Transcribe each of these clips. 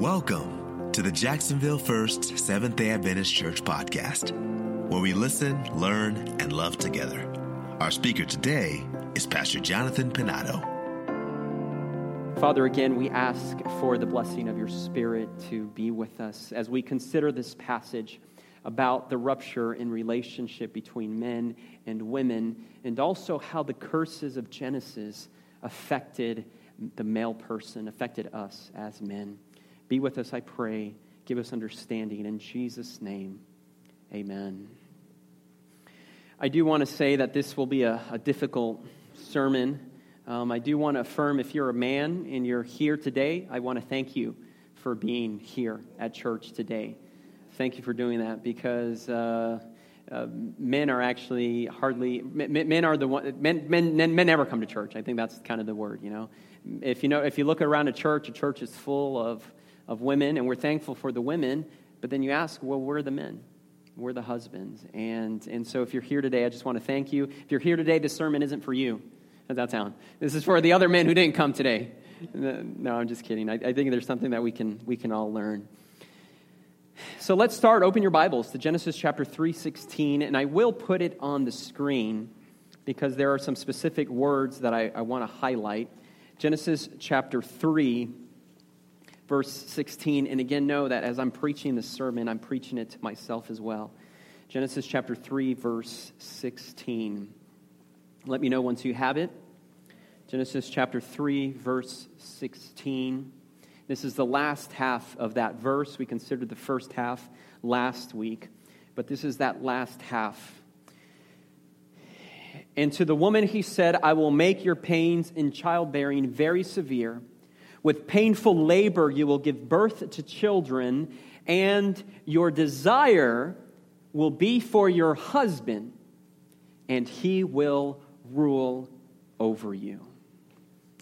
Welcome to the Jacksonville First Seventh day Adventist Church podcast, where we listen, learn, and love together. Our speaker today is Pastor Jonathan Pinado. Father, again, we ask for the blessing of your Spirit to be with us as we consider this passage about the rupture in relationship between men and women, and also how the curses of Genesis affected the male person, affected us as men. Be with us, I pray. Give us understanding. In Jesus' name, amen. I do want to say that this will be a, a difficult sermon. Um, I do want to affirm if you're a man and you're here today, I want to thank you for being here at church today. Thank you for doing that because uh, uh, men are actually hardly men, men are the one men, men men never come to church. I think that's kind of the word. You know, if you know if you look around a church, a church is full of of women, and we're thankful for the women. But then you ask, well, where are the men? We're the husbands. And, and so if you're here today, I just want to thank you. If you're here today, this sermon isn't for you at that town. This is for the other men who didn't come today. No, I'm just kidding. I, I think there's something that we can, we can all learn. So let's start. Open your Bibles to Genesis chapter 3:16, and I will put it on the screen because there are some specific words that I, I want to highlight. Genesis chapter 3, verse 16. And again, know that as I'm preaching this sermon, I'm preaching it to myself as well. Genesis chapter 3, verse 16. Let me know once you have it. Genesis chapter 3, verse 16. This is the last half of that verse. We considered the first half last week, but this is that last half. And to the woman he said, I will make your pains in childbearing very severe. With painful labor, you will give birth to children, and your desire will be for your husband, and he will rule over you.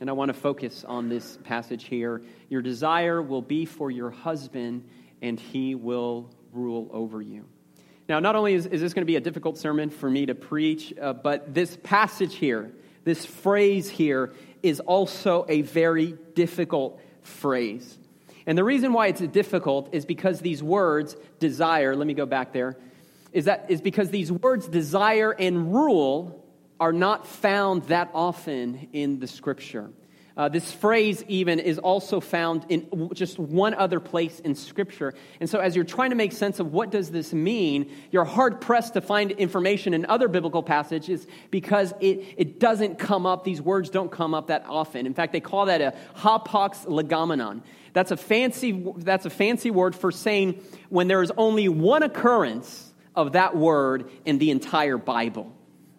And I want to focus on this passage here. Your desire will be for your husband, and he will rule over you. Now, not only is, is this going to be a difficult sermon for me to preach, uh, but this passage here, this phrase here, is also a very difficult phrase. And the reason why it's difficult is because these words, desire, let me go back there, is that is because these words desire and rule are not found that often in the scripture. Uh, this phrase, even, is also found in just one other place in Scripture. And so, as you're trying to make sense of what does this mean, you're hard pressed to find information in other biblical passages because it, it doesn't come up, these words don't come up that often. In fact, they call that a hapax legomenon. That's a fancy, that's a fancy word for saying when there is only one occurrence of that word in the entire Bible.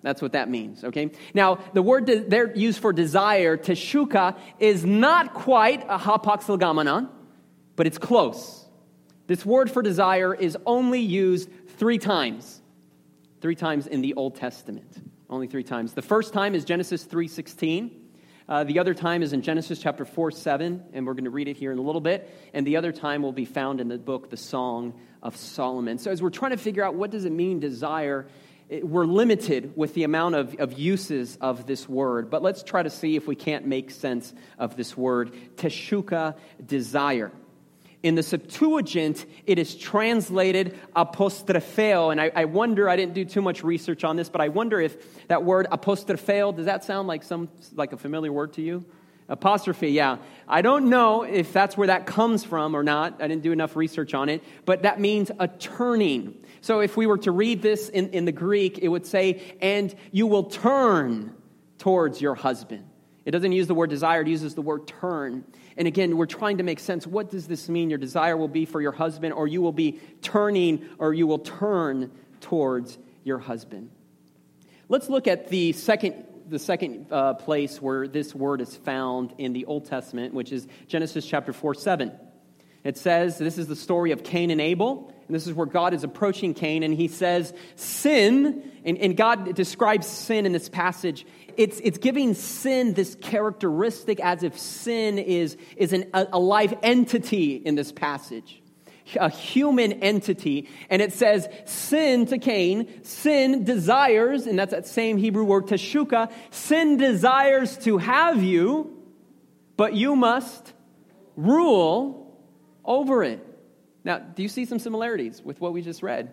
That's what that means, okay? Now, the word de- they're used for desire, teshuka, is not quite a hapax but it's close. This word for desire is only used three times. Three times in the Old Testament. Only three times. The first time is Genesis 3.16. Uh, the other time is in Genesis chapter 4, 7, and we're going to read it here in a little bit. And the other time will be found in the book, The Song of Solomon. So as we're trying to figure out what does it mean, desire, we're limited with the amount of, of uses of this word, but let's try to see if we can't make sense of this word, teshuka, desire. In the Septuagint, it is translated apostropheo, and I, I, wonder, I didn't do too much research on this, but I wonder if that word apostropheo, does that sound like, some, like a familiar word to you? Apostrophe, yeah. I don't know if that's where that comes from or not. I didn't do enough research on it, but that means a turning. So if we were to read this in, in the Greek, it would say, and you will turn towards your husband. It doesn't use the word desire, it uses the word turn. And again, we're trying to make sense. What does this mean? Your desire will be for your husband, or you will be turning, or you will turn towards your husband. Let's look at the second the second uh, place where this word is found in the Old Testament, which is Genesis chapter 4 7. It says, This is the story of Cain and Abel. And this is where God is approaching Cain, and he says, Sin, and, and God describes sin in this passage. It's, it's giving sin this characteristic as if sin is, is an, a, a live entity in this passage a human entity. And it says, sin to Cain, sin desires, and that's that same Hebrew word teshuka, sin desires to have you, but you must rule over it. Now, do you see some similarities with what we just read?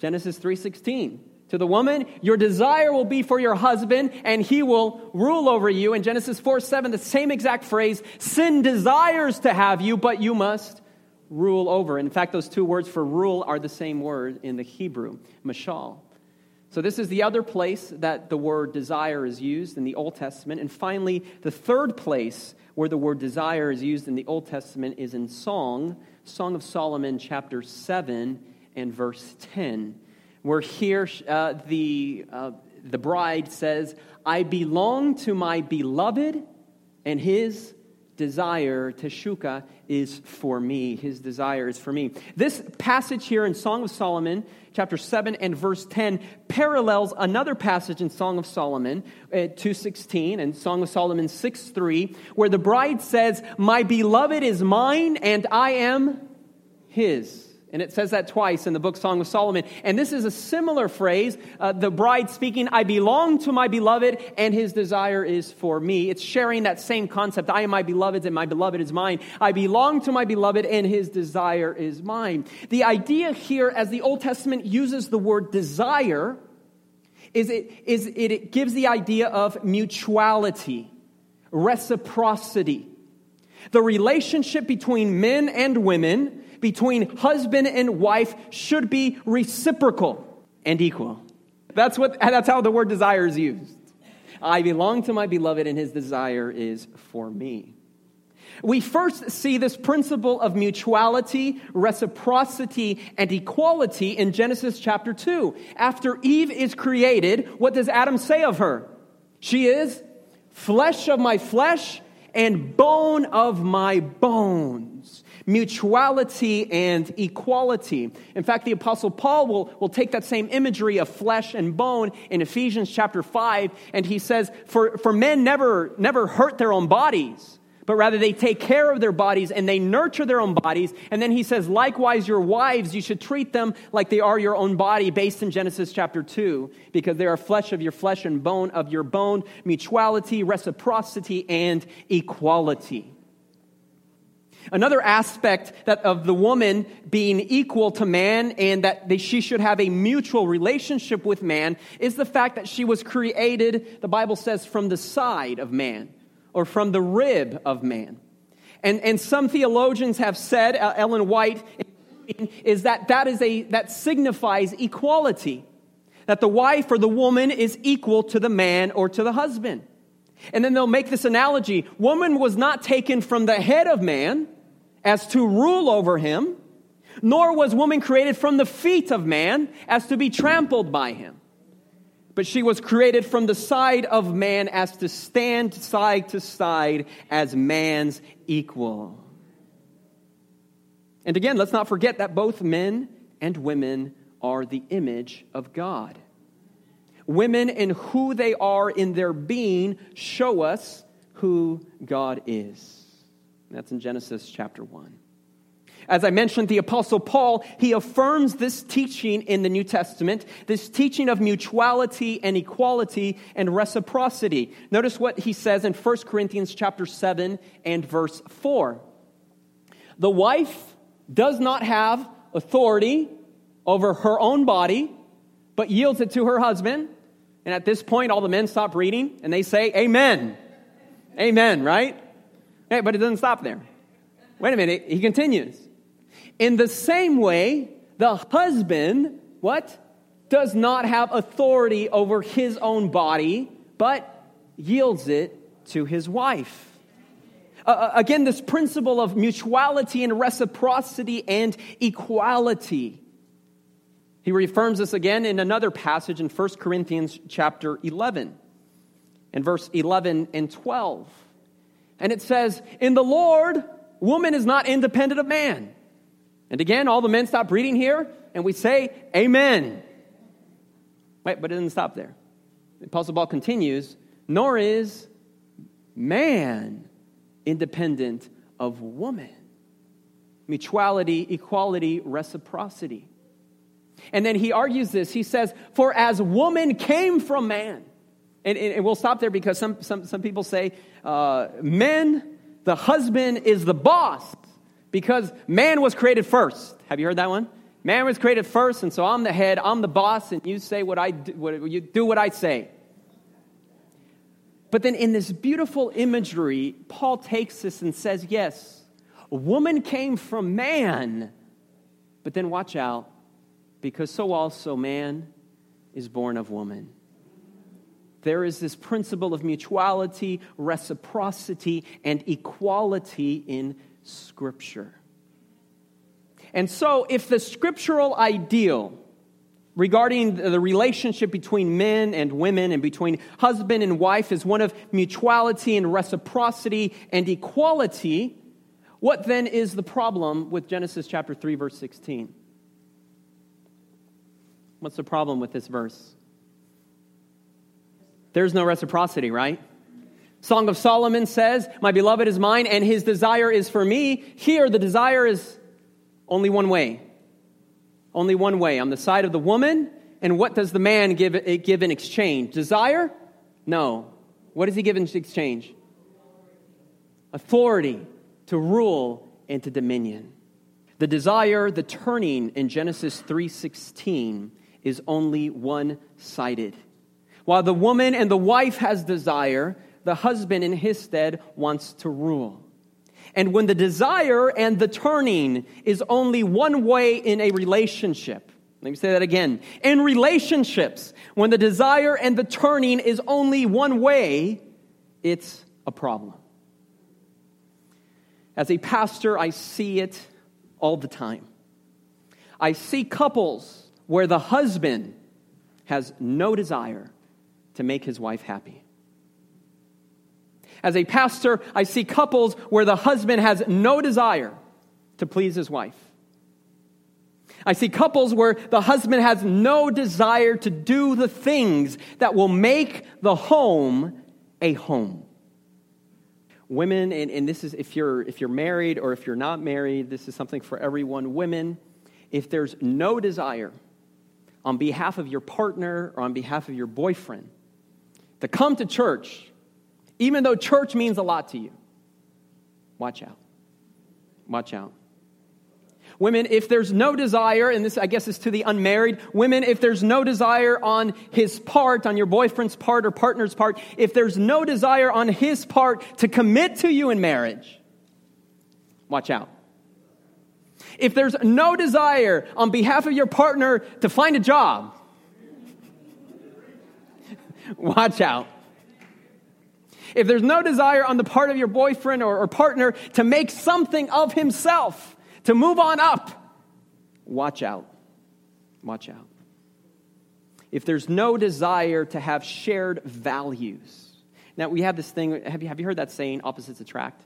Genesis 3:16. To the woman, your desire will be for your husband, and he will rule over you. In Genesis 4 7, the same exact phrase sin desires to have you, but you must rule over. In fact, those two words for rule are the same word in the Hebrew, mashal. So, this is the other place that the word desire is used in the Old Testament. And finally, the third place where the word desire is used in the Old Testament is in Song, Song of Solomon, chapter 7 and verse 10, where here uh, the, uh, the bride says, I belong to my beloved, and his desire, teshuka, is for me. His desire is for me. This passage here in Song of Solomon, chapter 7 and verse 10, parallels another passage in Song of Solomon, uh, 2.16, and Song of Solomon 6.3, where the bride says, My beloved is mine, and I am his. And it says that twice in the book Song of Solomon. And this is a similar phrase. Uh, the bride speaking, I belong to my beloved, and his desire is for me. It's sharing that same concept. I am my beloved's, and my beloved is mine. I belong to my beloved, and his desire is mine. The idea here, as the Old Testament uses the word desire, is it, is it, it gives the idea of mutuality, reciprocity. The relationship between men and women between husband and wife should be reciprocal and equal. That's, what, that's how the word desire is used. I belong to my beloved, and his desire is for me. We first see this principle of mutuality, reciprocity, and equality in Genesis chapter 2. After Eve is created, what does Adam say of her? She is flesh of my flesh and bone of my bones mutuality and equality. In fact, the Apostle Paul will, will take that same imagery of flesh and bone in Ephesians chapter 5, and he says, For, for men never, never hurt their own bodies but rather they take care of their bodies and they nurture their own bodies. And then he says, likewise, your wives, you should treat them like they are your own body, based in Genesis chapter 2, because they are flesh of your flesh and bone of your bone, mutuality, reciprocity, and equality. Another aspect that of the woman being equal to man and that she should have a mutual relationship with man is the fact that she was created, the Bible says, from the side of man or from the rib of man. And, and some theologians have said, uh, Ellen White, is that that, is a, that signifies equality. That the wife or the woman is equal to the man or to the husband. And then they'll make this analogy woman was not taken from the head of man as to rule over him, nor was woman created from the feet of man as to be trampled by him. But she was created from the side of man as to stand side to side as man's equal. And again, let's not forget that both men and women are the image of God. Women and who they are in their being show us who God is. That's in Genesis chapter 1. As I mentioned, the Apostle Paul, he affirms this teaching in the New Testament, this teaching of mutuality and equality and reciprocity. Notice what he says in 1 Corinthians chapter 7 and verse 4. The wife does not have authority over her own body, but yields it to her husband. And at this point, all the men stop reading and they say, Amen. Amen, right? Hey, but it doesn't stop there. Wait a minute, he continues. In the same way, the husband, what? Does not have authority over his own body, but yields it to his wife. Uh, uh again, this principle of mutuality and reciprocity and equality. He reaffirms this again in another passage in 1 Corinthians chapter 11, in verse 11 and 12. And it says, In the Lord, woman is not independent of man. And again, all the men stop reading here, and we say, Amen. Wait, but it doesn't stop there. The Apostle Paul continues, Nor is man independent of woman. Mutuality, equality, reciprocity. And then he argues this. He says, For as woman came from man, and, and, we'll stop there because some, some, some people say uh, men, the husband is the boss because man was created first. Have you heard that one? Man was created first, and so I'm the head, I'm the boss, and you say what I do, what, you do what I say. But then in this beautiful imagery, Paul takes this and says, yes, woman came from man, but then watch out, because so also man is born of woman. There is this principle of mutuality, reciprocity, and equality in Scripture. And so, if the scriptural ideal regarding the relationship between men and women and between husband and wife is one of mutuality and reciprocity and equality, what then is the problem with Genesis chapter 3, verse 16? What's the problem with this verse? There's no reciprocity, right? Song of Solomon says, My beloved is mine, and his desire is for me. Here, the desire is only one way. Only one way. On the side of the woman, and what does the man give, eh, give in exchange? Desire? No. What does he give in exchange? Authority to rule and to dominion. The desire, the turning in Genesis 3:16 is only one-sided. While the woman and the wife has desire, the husband in his stead wants to rule. And when the desire and the turning is only one way in a relationship, let me say that again. In relationships, when the desire and the turning is only one way, it's a problem. As a pastor, I see it all the time. I see couples where the husband has no desire to make his wife happy. As a pastor, I see couples where the husband has no desire to please his wife. I see couples where the husband has no desire to do the things that will make the home a home. Women, and, and this is if you're, if you're married or if you're not married, this is something for everyone. Women, if there's no desire on behalf of your partner or on behalf of your boyfriend to come to church even though church means a lot to you. Watch out. Watch out. Women, if there's no desire, and this I guess is to the unmarried, women, if there's no desire on his part, on your boyfriend's part or partner's part, if there's no desire on his part to commit to you in marriage, watch out. If there's no desire on behalf of your partner to find a job, watch out. If there's no desire on the part of your boyfriend or, or partner to make something of himself, to move on up, watch out. Watch out. If there's no desire to have shared values. Now, we have this thing, have you, have you heard that saying, opposites attract?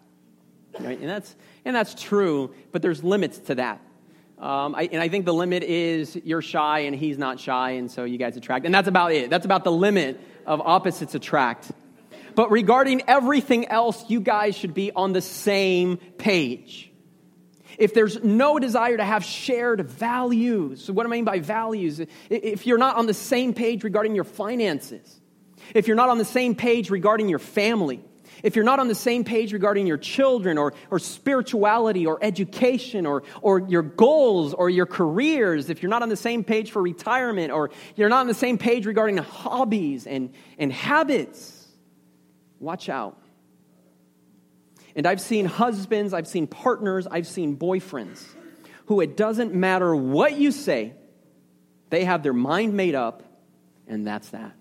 Right? And, that's, and that's true, but there's limits to that. Um, I, and I think the limit is you're shy and he's not shy, and so you guys attract. And that's about it. That's about the limit of opposites attract. But regarding everything else, you guys should be on the same page. If there's no desire to have shared values, so what do I mean by values? If you're not on the same page regarding your finances, if you're not on the same page regarding your family, if you're not on the same page regarding your children or, or spirituality or education or, or your goals or your careers, if you're not on the same page for retirement or you're not on the same page regarding hobbies and, and habits, Watch out. And I've seen husbands, I've seen partners, I've seen boyfriends who it doesn't matter what you say, they have their mind made up, and that's that.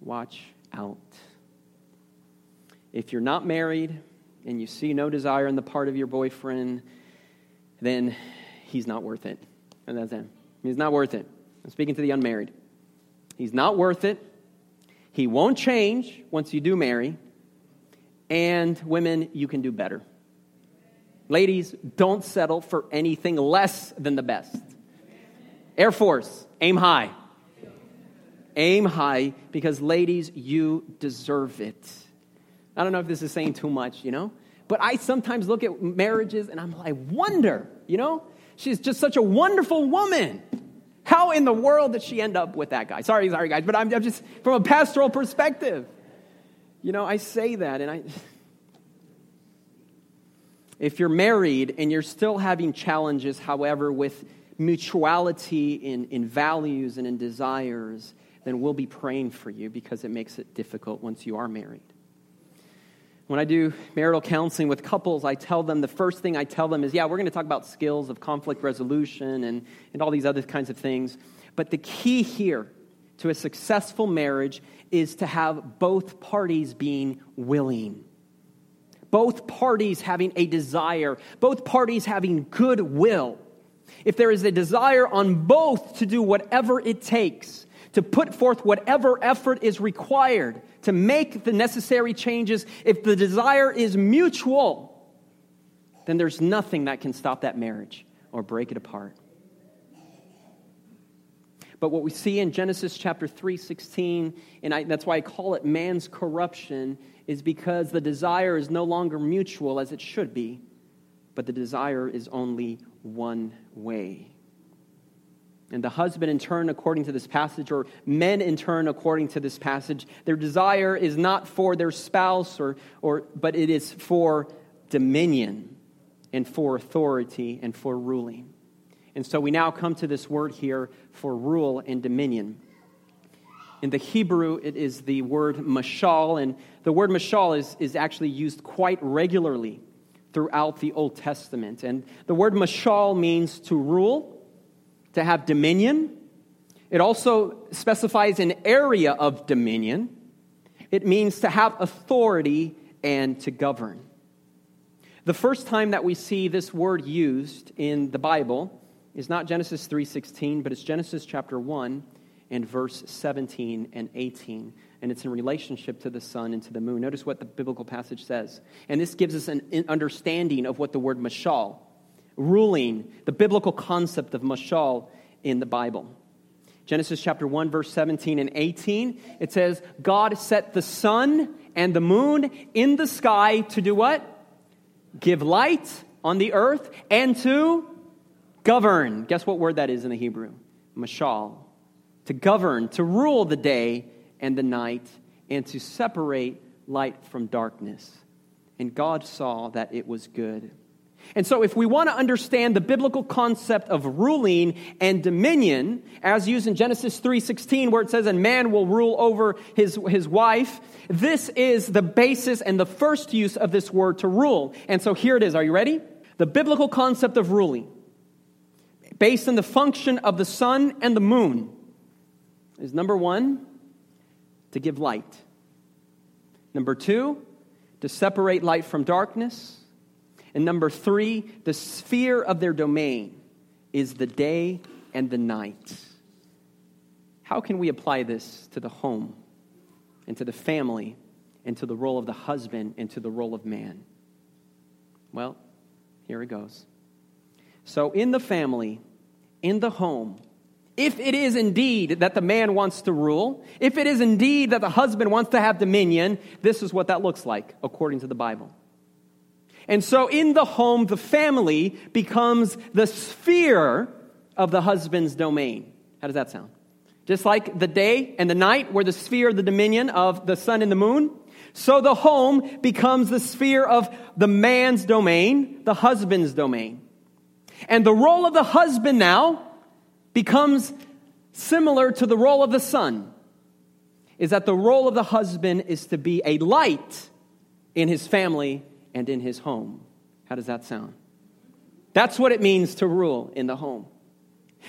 Watch out. If you're not married and you see no desire in the part of your boyfriend, then he's not worth it. And that's him. He's not worth it. I'm speaking to the unmarried. He's not worth it. He won't change once you do marry. And women, you can do better. Ladies, don't settle for anything less than the best. Air Force, aim high. Aim high because, ladies, you deserve it. I don't know if this is saying too much, you know? But I sometimes look at marriages and I'm like, wonder, you know? She's just such a wonderful woman. How in the world did she end up with that guy? Sorry, sorry, guys, but I'm, I'm just from a pastoral perspective. You know, I say that and I. If you're married and you're still having challenges, however, with mutuality in, in values and in desires, then we'll be praying for you because it makes it difficult once you are married. When I do marital counseling with couples, I tell them the first thing I tell them is, yeah, we're going to talk about skills of conflict resolution and, and all these other kinds of things. But the key here to a successful marriage is to have both parties being willing both parties having a desire, both parties having goodwill. If there is a desire on both to do whatever it takes, to put forth whatever effort is required to make the necessary changes, if the desire is mutual, then there's nothing that can stop that marriage or break it apart. But what we see in Genesis chapter 3:16, and I, that's why I call it man's corruption, is because the desire is no longer mutual as it should be, but the desire is only one way. And the husband, in turn, according to this passage, or men, in turn, according to this passage, their desire is not for their spouse, or, or, but it is for dominion and for authority and for ruling. And so we now come to this word here for rule and dominion. In the Hebrew, it is the word mashal, and the word mashal is, is actually used quite regularly throughout the Old Testament. And the word mashal means to rule, to have dominion. It also specifies an area of dominion. It means to have authority and to govern. The first time that we see this word used in the Bible is not Genesis 3:16, but it's Genesis chapter 1 and verse 17 and 18. And it's in relationship to the sun and to the moon. Notice what the biblical passage says. And this gives us an understanding of what the word mashal, ruling, the biblical concept of mashal in the Bible. Genesis chapter 1, verse 17 and 18, it says, God set the sun and the moon in the sky to do what? Give light on the earth and to govern. Guess what word that is in the Hebrew? Mashal to govern, to rule the day and the night, and to separate light from darkness. And God saw that it was good. And so, if we want to understand the biblical concept of ruling and dominion, as used in Genesis 3:16, where it says, "And man will rule over his, his wife," this is the basis and the first use of this word to rule. And so, here it is. Are you ready? The biblical concept of ruling, based on the function of the sun and the moon, is number one, to give light. Number two, to separate light from darkness. And number three, the sphere of their domain is the day and the night. How can we apply this to the home and to the family and to the role of the husband and to the role of man? Well, here it goes. So, in the family, in the home, if it is indeed that the man wants to rule, if it is indeed that the husband wants to have dominion, this is what that looks like according to the Bible. And so in the home, the family becomes the sphere of the husband's domain. How does that sound? Just like the day and the night were the sphere of the dominion of the sun and the moon, so the home becomes the sphere of the man's domain, the husband's domain. And the role of the husband now becomes similar to the role of the sun is that the role of the husband is to be a light in his family and in his home. How does that sound? That's what it means to rule in the home.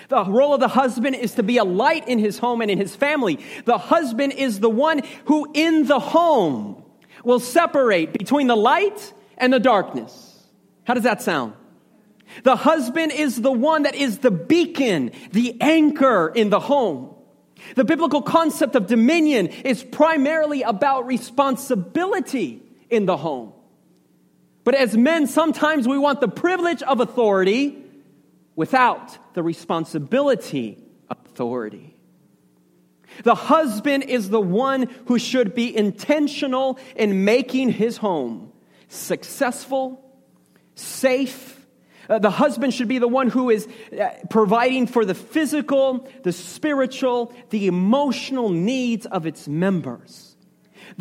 The role of the husband is to be a light in his home and in his family. The husband is the one who in the home will separate between the light and the darkness. How does that sound? The husband is the one that is the beacon, the anchor in the home. The biblical concept of dominion is primarily about responsibility in the home. But as men, sometimes we want the privilege of authority without the responsibility of authority. The husband is the one who should be intentional in making his home successful, safe, uh, the husband should be the one who is uh, providing for the physical, the spiritual, the emotional needs of its members.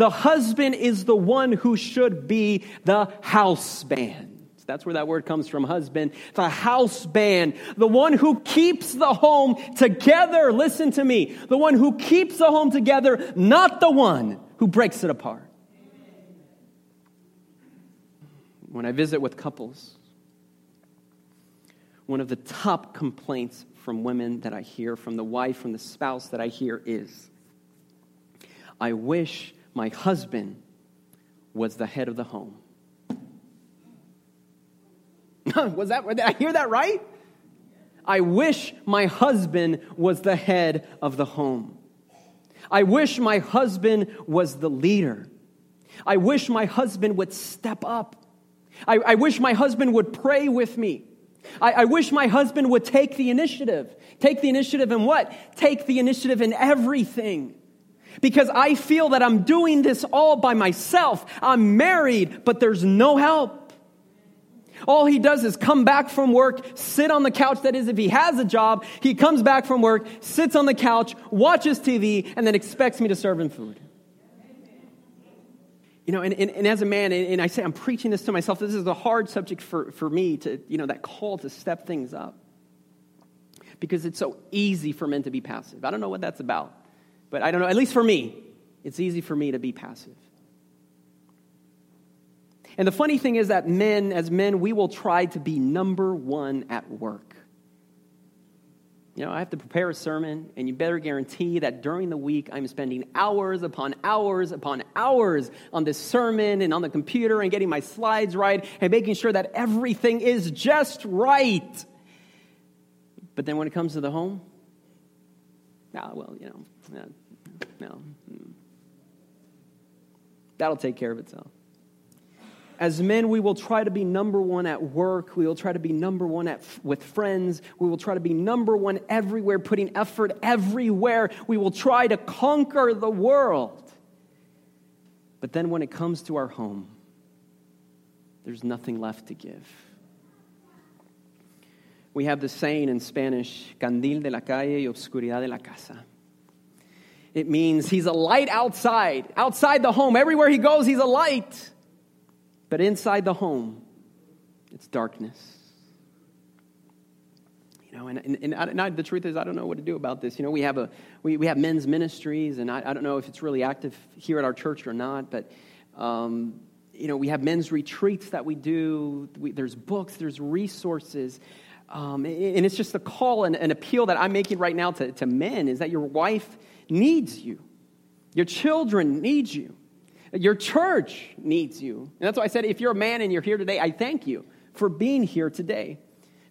The husband is the one who should be the house band. That's where that word comes from, husband. The house band, the one who keeps the home together. Listen to me. The one who keeps the home together, not the one who breaks it apart. When I visit with couples, one of the top complaints from women that I hear, from the wife, from the spouse that I hear is I wish my husband was the head of the home. was that, did I hear that right? I wish my husband was the head of the home. I wish my husband was the leader. I wish my husband would step up. I, I wish my husband would pray with me. I, I wish my husband would take the initiative. Take the initiative in what? Take the initiative in everything. Because I feel that I'm doing this all by myself. I'm married, but there's no help. All he does is come back from work, sit on the couch. That is, if he has a job, he comes back from work, sits on the couch, watches TV, and then expects me to serve him food. You know, and, and, and as a man, and, and I say I'm preaching this to myself, this is a hard subject for, for me to, you know, that call to step things up. Because it's so easy for men to be passive. I don't know what that's about, but I don't know, at least for me, it's easy for me to be passive. And the funny thing is that men, as men, we will try to be number one at work. You know, I have to prepare a sermon, and you better guarantee that during the week I'm spending hours upon hours upon hours on this sermon and on the computer and getting my slides right and making sure that everything is just right. But then when it comes to the home, ah, well, you know, no. That'll take care of itself. As men, we will try to be number one at work. We will try to be number one at, with friends. We will try to be number one everywhere, putting effort everywhere. We will try to conquer the world. But then when it comes to our home, there's nothing left to give. We have the saying in Spanish, candil de la calle y obscuridad de la casa. It means he's a light outside, outside the home. Everywhere he goes, he's a light. But inside the home, it's darkness. You know, and, and, and, I, the truth is, I don't know what to do about this. You know, we have, a, we, we have men's ministries, and I, I don't know if it's really active here at our church or not, but, um, you know, we have men's retreats that we do. We, there's books, there's resources. Um, and it's just a call and an appeal that I'm making right now to, to men is that your wife needs you. Your children need you. Your church needs you. And that's why I said, if you're a man and you're here today, I thank you for being here today.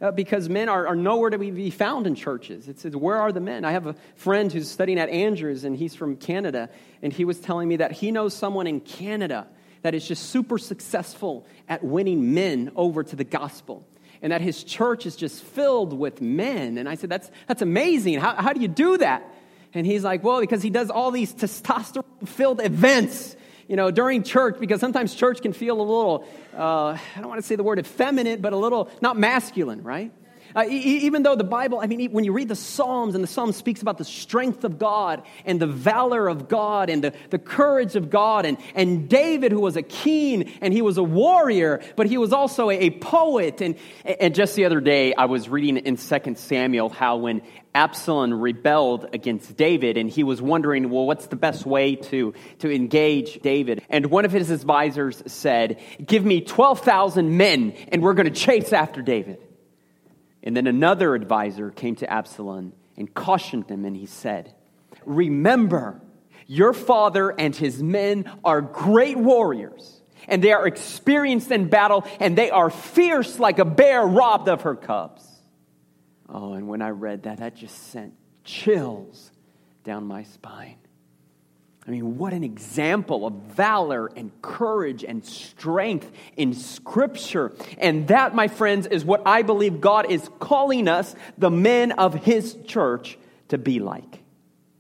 Uh, because men are, are, nowhere to be found in churches. It says, Where are the men? I have a friend who's studying at Andrews, and he's from Canada, and he was telling me that he knows someone in Canada that is just super successful at winning men over to the gospel. And that his church is just filled with men. And I said, That's, that's amazing. How, how do you do that? And he's like, Well, because he does all these testosterone filled events you know, during church, because sometimes church can feel a little, uh, I don't want to say the word effeminate, but a little, not masculine, right? Uh, e- even though the Bible, I mean, when you read the Psalms and the Psalm speaks about the strength of God and the valor of God and the, the courage of God, and, and David, who was a king and he was a warrior, but he was also a, a poet. And, and just the other day, I was reading in 2 Samuel how when Absalom rebelled against David and he was wondering, well, what's the best way to, to engage David? And one of his advisors said, Give me 12,000 men and we're going to chase after David. And then another advisor came to Absalom and cautioned him, and he said, Remember, your father and his men are great warriors, and they are experienced in battle, and they are fierce like a bear robbed of her cubs. Oh, and when I read that, that just sent chills down my spine. I mean, what an example of valor and courage and strength in Scripture. And that, my friends, is what I believe God is calling us, the men of His church, to be like.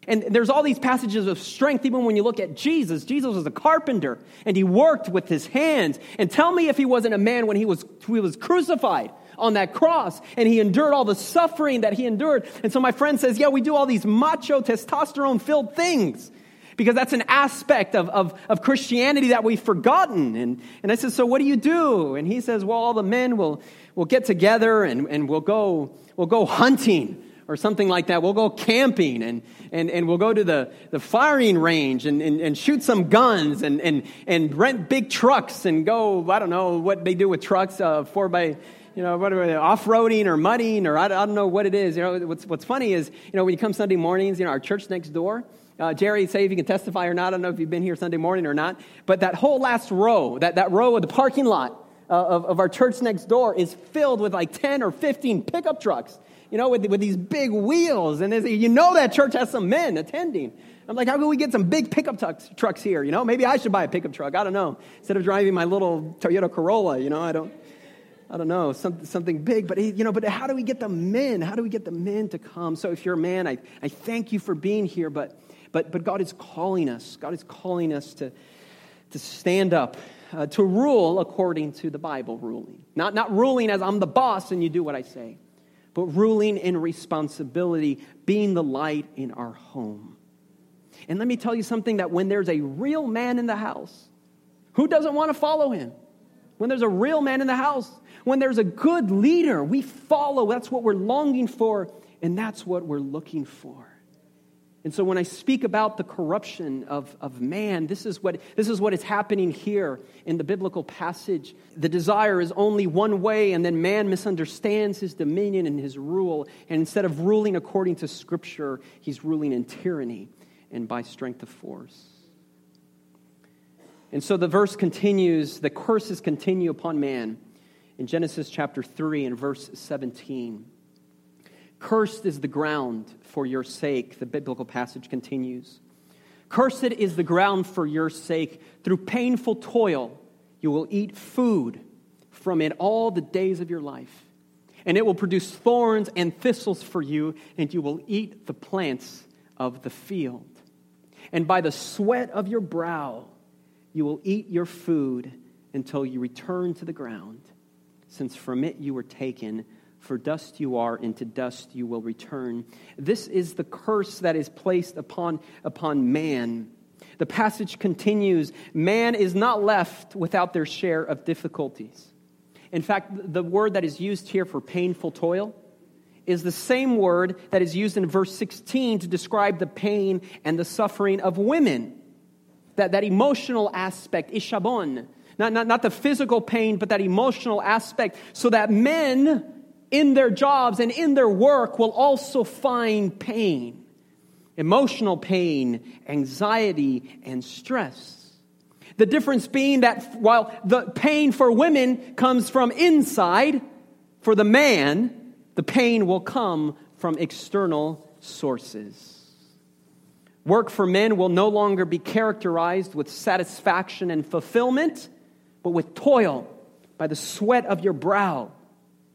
And there's all these passages of strength, even when you look at Jesus. Jesus was a carpenter and he worked with his hands. And tell me if he wasn't a man when he was, he was crucified on that cross and he endured all the suffering that he endured. And so my friend says, Yeah, we do all these macho, testosterone filled things. Because that's an aspect of, of, of Christianity that we've forgotten. And, and I said, So what do you do? And he says, Well, all the men will, will get together and, and we'll, go, we'll go hunting or something like that. We'll go camping and, and, and we'll go to the, the firing range and, and, and shoot some guns and, and, and rent big trucks and go, I don't know what they do with trucks, uh, four by, you know, off-roading or mudding or I, I don't know what it is. You know, what's, what's funny is, you know, when you come Sunday mornings, you know, our church next door, uh, Jerry, say if you can testify or not. I don't know if you've been here Sunday morning or not. But that whole last row, that, that row of the parking lot uh, of, of our church next door is filled with like 10 or 15 pickup trucks you know, with, with these big wheels. And you know that church has some men attending. I'm like, how can we get some big pickup trucks, trucks here? You know, maybe I should buy a pickup truck. I don't know. Instead of driving my little Toyota Corolla, you know, I don't, I don't know, something, something big. But, you know, but how do we get the men? How do we get the men to come? So if you're a man, I, I thank you for being here. But, but, but God is calling us. God is calling us to, to stand up, uh, to rule according to the Bible ruling. Not, not ruling as I'm the boss and you do what I say but ruling in responsibility, being the light in our home. And let me tell you something that when there's a real man in the house, who doesn't want to follow him? When there's a real man in the house, when there's a good leader, we follow. That's what we're longing for, and that's what we're looking for. And so when I speak about the corruption of, of man, this is, what, this is what is happening here in the biblical passage. The desire is only one way, and then man misunderstands his dominion and his rule. And instead of ruling according to Scripture, he's ruling in tyranny and by strength of force. And so the verse continues, the curses continue upon man in Genesis chapter 3 and verse 17. Cursed is the ground for your sake, the biblical passage continues. Cursed is the ground for your sake. Through painful toil, you will eat food from it all the days of your life. And it will produce thorns and thistles for you, and you will eat the plants of the field. And by the sweat of your brow, you will eat your food until you return to the ground, since from it you were taken for dust you are, and to dust you will return. This is the curse that is placed upon, upon man. The passage continues man is not left without their share of difficulties. In fact, the word that is used here for painful toil is the same word that is used in verse 16 to describe the pain and the suffering of women. That, that emotional aspect, ishabon, not, not, not the physical pain, but that emotional aspect, so that men in their jobs and in their work will also find pain emotional pain, anxiety, and stress. The difference being that while the pain for women comes from inside, for the man, the pain will come from external sources. Work for men will no longer be characterized with satisfaction and fulfillment, but with toil by the sweat of your brow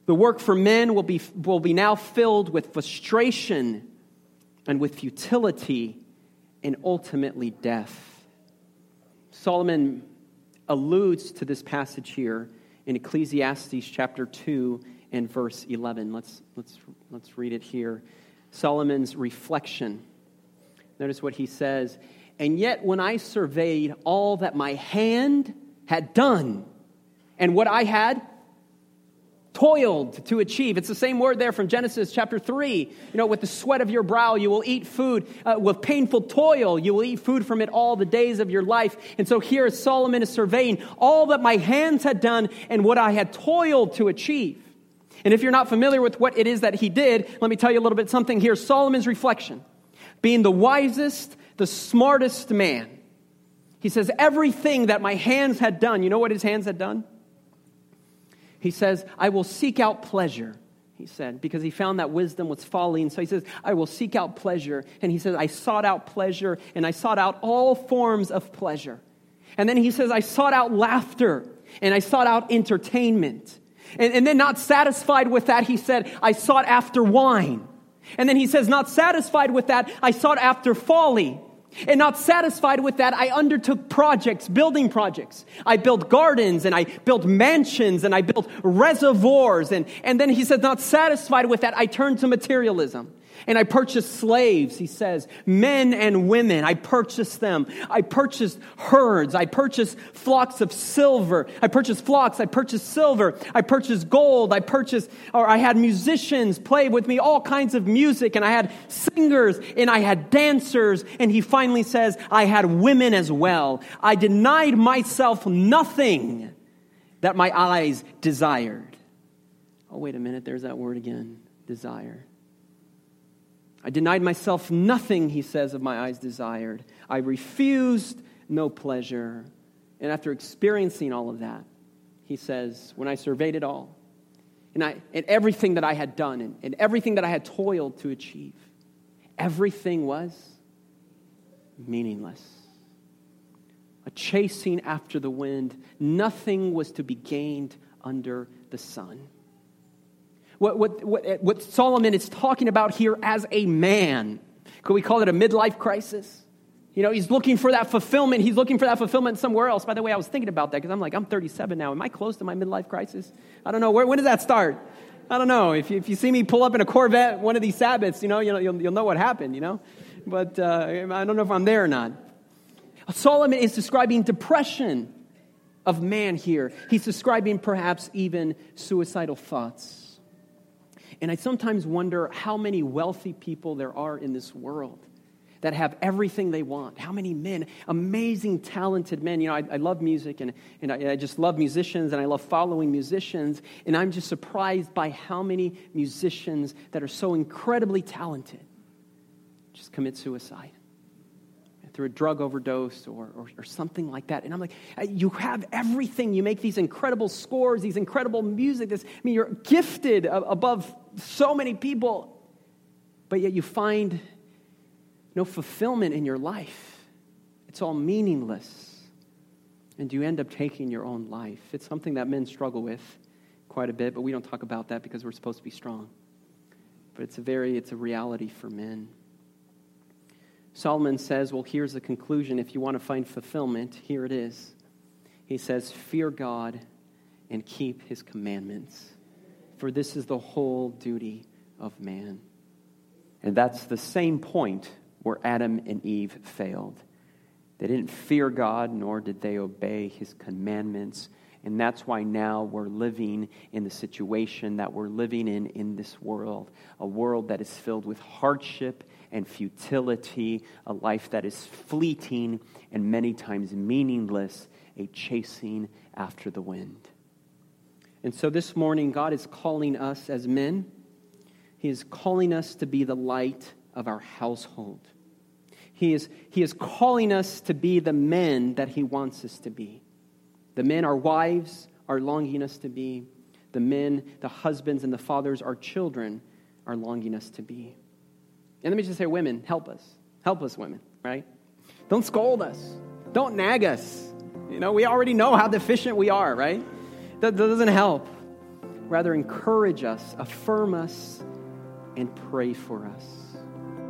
the work for men will be, will be now filled with frustration and with futility and ultimately death. Solomon alludes to this passage here in Ecclesiastes chapter 2 and verse 11. Let's, let's, let's read it here. Solomon's reflection. Notice what he says. And yet, when I surveyed all that my hand had done and what I had toiled to achieve. It's the same word there from Genesis chapter 3. You know, with the sweat of your brow, you will eat food. Uh, with painful toil, you will eat food from it all the days of your life. And so here Solomon is surveying all that my hands had done and what I had toiled to achieve. And if you're not familiar with what it is that he did, let me tell you a little bit something here. Solomon's reflection, being the wisest, the smartest man. He says, Everything that my hands had done, you know what his hands had done? He says, I will seek out pleasure, he said, because he found that wisdom was folly. And so he says, I will seek out pleasure. And he says, I sought out pleasure and I sought out all forms of pleasure. And then he says, I sought out laughter and I sought out entertainment. And, and then, not satisfied with that, he said, I sought after wine. And then he says, Not satisfied with that, I sought after folly. And not satisfied with that, I undertook projects, building projects. I built gardens and I built mansions and I built reservoirs. And, and then he said, not satisfied with that, I turned to materialism. And I purchased slaves, he says, men and women. I purchased them. I purchased herds. I purchased flocks of silver. I purchased flocks. I purchased silver. I purchased gold. I purchased, or I had musicians play with me all kinds of music. And I had singers and I had dancers. And he finally says, I had women as well. I denied myself nothing that my eyes desired. Oh, wait a minute. There's that word again desire. I denied myself nothing, he says, of my eyes desired. I refused no pleasure. And after experiencing all of that, he says, when I surveyed it all, and, I, and everything that I had done, and, and everything that I had toiled to achieve, everything was meaningless. A chasing after the wind, nothing was to be gained under the sun. What, what, what, what Solomon is talking about here as a man, could we call it a midlife crisis? You know, he's looking for that fulfillment. He's looking for that fulfillment somewhere else. By the way, I was thinking about that because I'm like, I'm 37 now. Am I close to my midlife crisis? I don't know. Where, when does that start? I don't know. If you, if you see me pull up in a Corvette one of these Sabbaths, you know, you'll, you'll, you'll know what happened, you know? But uh, I don't know if I'm there or not. Solomon is describing depression of man here. He's describing perhaps even suicidal thoughts. And I sometimes wonder how many wealthy people there are in this world that have everything they want. How many men, amazing, talented men. You know, I, I love music and, and I, I, just love musicians and I love following musicians. And I'm just surprised by how many musicians that are so incredibly talented just commit suicide through a drug overdose or, or, or, something like that. And I'm like, you have everything. You make these incredible scores, these incredible music. This, I mean, you're gifted above so many people, but yet you find no fulfillment in your life. It's all meaningless. And you end up taking your own life. It's something that men struggle with quite a bit, but we don't talk about that because we're supposed to be strong. But it's a very, it's a reality for men. Solomon says, well, here's the conclusion. If you want to find fulfillment, here it is. He says, Fear God and keep his commandments, for this is the whole duty of man. And that's the same point where Adam and Eve failed. They didn't fear God, nor did they obey his commandments. And that's why now we're living in the situation that we're living in in this world a world that is filled with hardship and futility, a life that is fleeting and many times meaningless, a chasing after the wind. And so this morning, God is calling us as men, He is calling us to be the light of our household. He is, he is calling us to be the men that He wants us to be. The men, our wives, are longing us to be. The men, the husbands, and the fathers, our children, are longing us to be. And let me just say, women, help us. Help us, women, right? Don't scold us. Don't nag us. You know, we already know how deficient we are, right? That, doesn't help. Rather, encourage us, affirm us, and pray for us.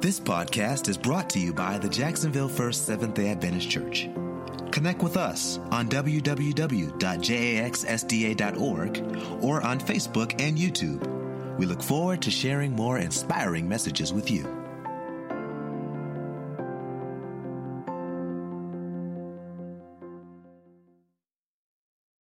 This podcast is brought to you by the Jacksonville First Seventh day Adventist Church. Connect with us on www.jaxsda.org or on Facebook and YouTube. We look forward to sharing more inspiring messages with you.